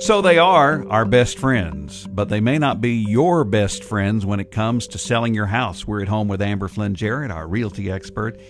So they are our best friends, but they may not be your best friends when it comes to selling your house. We're at home with Amber Flynn Jarrett, our realty expert.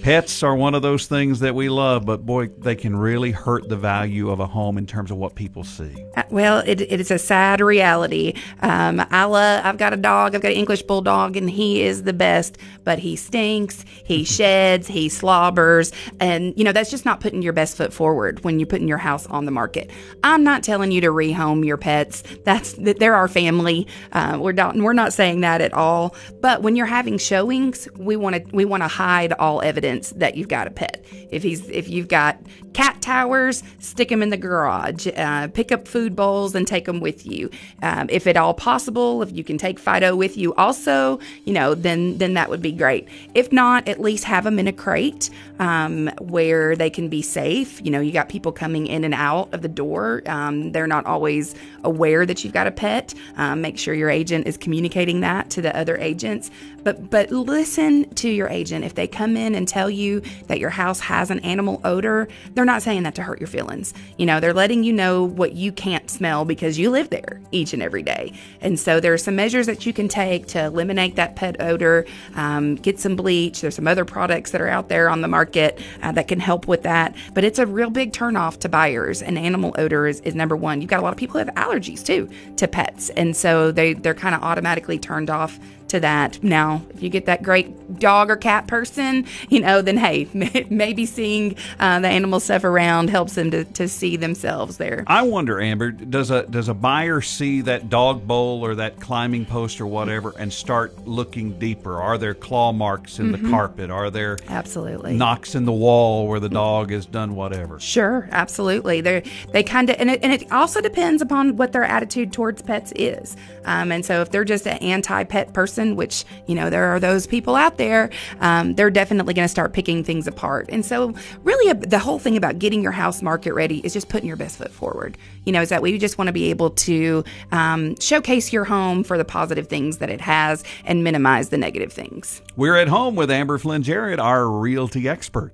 Pets are one of those things that we love, but boy, they can really hurt the value of a home in terms of what people see. Uh, well, it, it is a sad reality. Um, I love, I've got a dog, I've got an English bulldog, and he is the best, but he stinks, he sheds, he slobbers, and you know that's just not putting your best foot forward when you're putting your house on the market. I'm not telling you to rehome your pets. That's they're our family. Uh, we're not we're not saying that at all. But when you're having showings, we want to we want to hide all evidence evidence that you've got a pet. If he's if you've got cat towers, stick them in the garage. Uh, pick up food bowls and take them with you. Um, if at all possible, if you can take Fido with you, also, you know, then then that would be great. If not, at least have them in a crate um, where they can be safe. You know, you got people coming in and out of the door. Um, they're not always aware that you've got a pet. Um, make sure your agent is communicating that to the other agents. But but listen to your agent if they come in and tell you that your house has an animal odor. They're not saying that to hurt your feelings. You know, they're letting you know what you can't smell because you live there each and every day. And so there are some measures that you can take to eliminate that pet odor. Um, get some bleach. There's some other products that are out there on the market uh, that can help with that. But it's a real big turnoff to buyers. And animal odor is, is number one. You've got a lot of people who have allergies too to pets, and so they they're kind of automatically turned off to that. Now, if you get that great dog or cat person, you know, then hey, maybe seeing uh, the animal stuff around helps them to, to see themselves there. I wonder, Amber, does a does a buyer see that dog bowl or that climbing post or whatever and start looking deeper? Are there claw marks in mm-hmm. the carpet? Are there absolutely knocks in the wall where the dog has done whatever? Sure, absolutely. They're, they kind of and it, and it also depends upon what their attitude towards pets is. Um, and so if they're just an anti pet person person, which, you know, there are those people out there, um, they're definitely going to start picking things apart. And so, really, a, the whole thing about getting your house market ready is just putting your best foot forward. You know, is that we just want to be able to um, showcase your home for the positive things that it has and minimize the negative things. We're at home with Amber Flynn Jarrett, our realty expert.